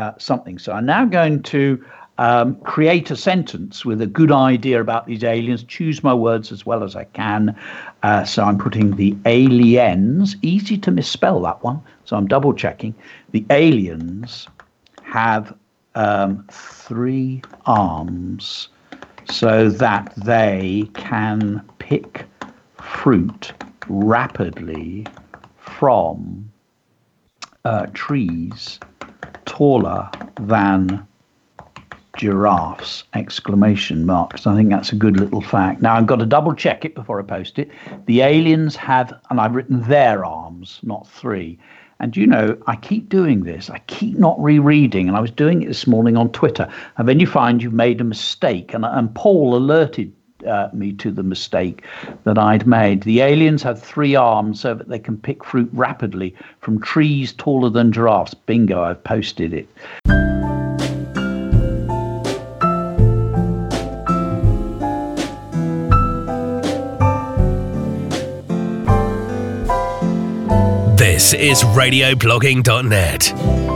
uh, something. So I'm now going to um, create a sentence with a good idea about these aliens, choose my words as well as I can. Uh, so I'm putting the aliens, easy to misspell that one. So I'm double checking. The aliens have um, three arms so that they can pick fruit rapidly from uh, trees taller than giraffes exclamation marks i think that's a good little fact now i've got to double check it before i post it the aliens have and i've written their arms not three and you know, I keep doing this. I keep not rereading. And I was doing it this morning on Twitter. And then you find you've made a mistake. And, and Paul alerted uh, me to the mistake that I'd made. The aliens have three arms so that they can pick fruit rapidly from trees taller than giraffes. Bingo, I've posted it. This is radioblogging.net.